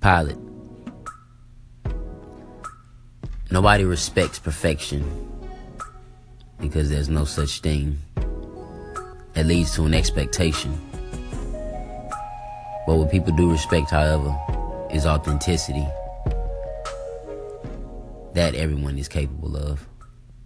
Pilot. Nobody respects perfection because there's no such thing. It leads to an expectation. But what people do respect, however, is authenticity. That everyone is capable of.